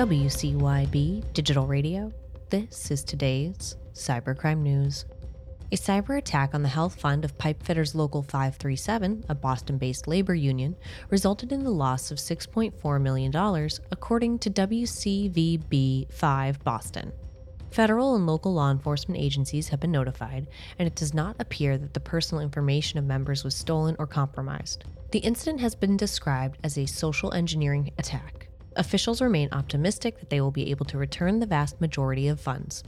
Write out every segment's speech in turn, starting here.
WCYB Digital Radio. This is today's Cybercrime News. A cyber attack on the health fund of Pipefitters Local 537, a Boston based labor union, resulted in the loss of $6.4 million, according to WCVB 5 Boston. Federal and local law enforcement agencies have been notified, and it does not appear that the personal information of members was stolen or compromised. The incident has been described as a social engineering attack. Officials remain optimistic that they will be able to return the vast majority of funds.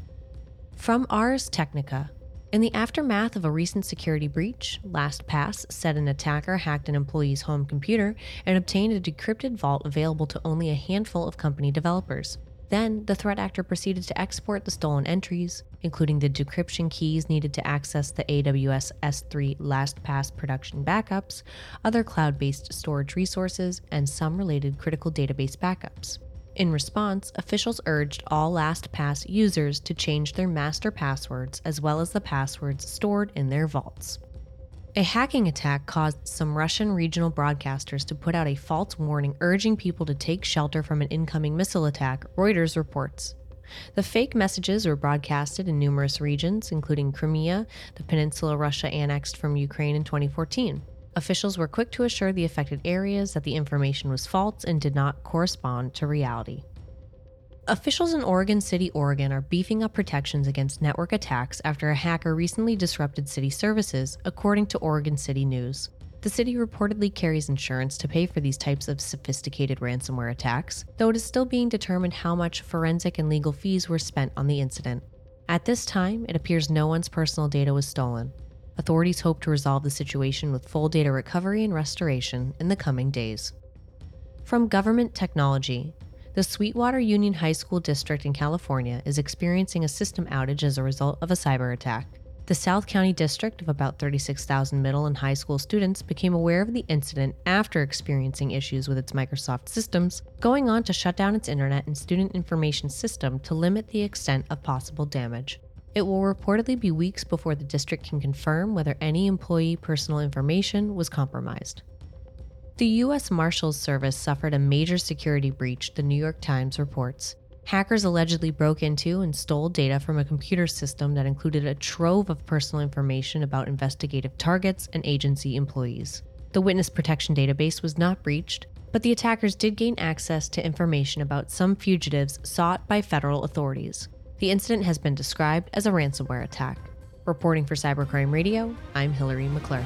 From Ars Technica, in the aftermath of a recent security breach, LastPass said an attacker hacked an employee's home computer and obtained a decrypted vault available to only a handful of company developers. Then, the threat actor proceeded to export the stolen entries, including the decryption keys needed to access the AWS S3 LastPass production backups, other cloud based storage resources, and some related critical database backups. In response, officials urged all LastPass users to change their master passwords as well as the passwords stored in their vaults. A hacking attack caused some Russian regional broadcasters to put out a false warning urging people to take shelter from an incoming missile attack, Reuters reports. The fake messages were broadcasted in numerous regions, including Crimea, the peninsula Russia annexed from Ukraine in 2014. Officials were quick to assure the affected areas that the information was false and did not correspond to reality. Officials in Oregon City, Oregon are beefing up protections against network attacks after a hacker recently disrupted city services, according to Oregon City News. The city reportedly carries insurance to pay for these types of sophisticated ransomware attacks, though it is still being determined how much forensic and legal fees were spent on the incident. At this time, it appears no one's personal data was stolen. Authorities hope to resolve the situation with full data recovery and restoration in the coming days. From Government Technology, the Sweetwater Union High School District in California is experiencing a system outage as a result of a cyber attack. The South County District of about 36,000 middle and high school students became aware of the incident after experiencing issues with its Microsoft systems, going on to shut down its internet and student information system to limit the extent of possible damage. It will reportedly be weeks before the district can confirm whether any employee personal information was compromised. The U.S. Marshals Service suffered a major security breach, the New York Times reports. Hackers allegedly broke into and stole data from a computer system that included a trove of personal information about investigative targets and agency employees. The witness protection database was not breached, but the attackers did gain access to information about some fugitives sought by federal authorities. The incident has been described as a ransomware attack. Reporting for Cybercrime Radio, I'm Hillary McClure.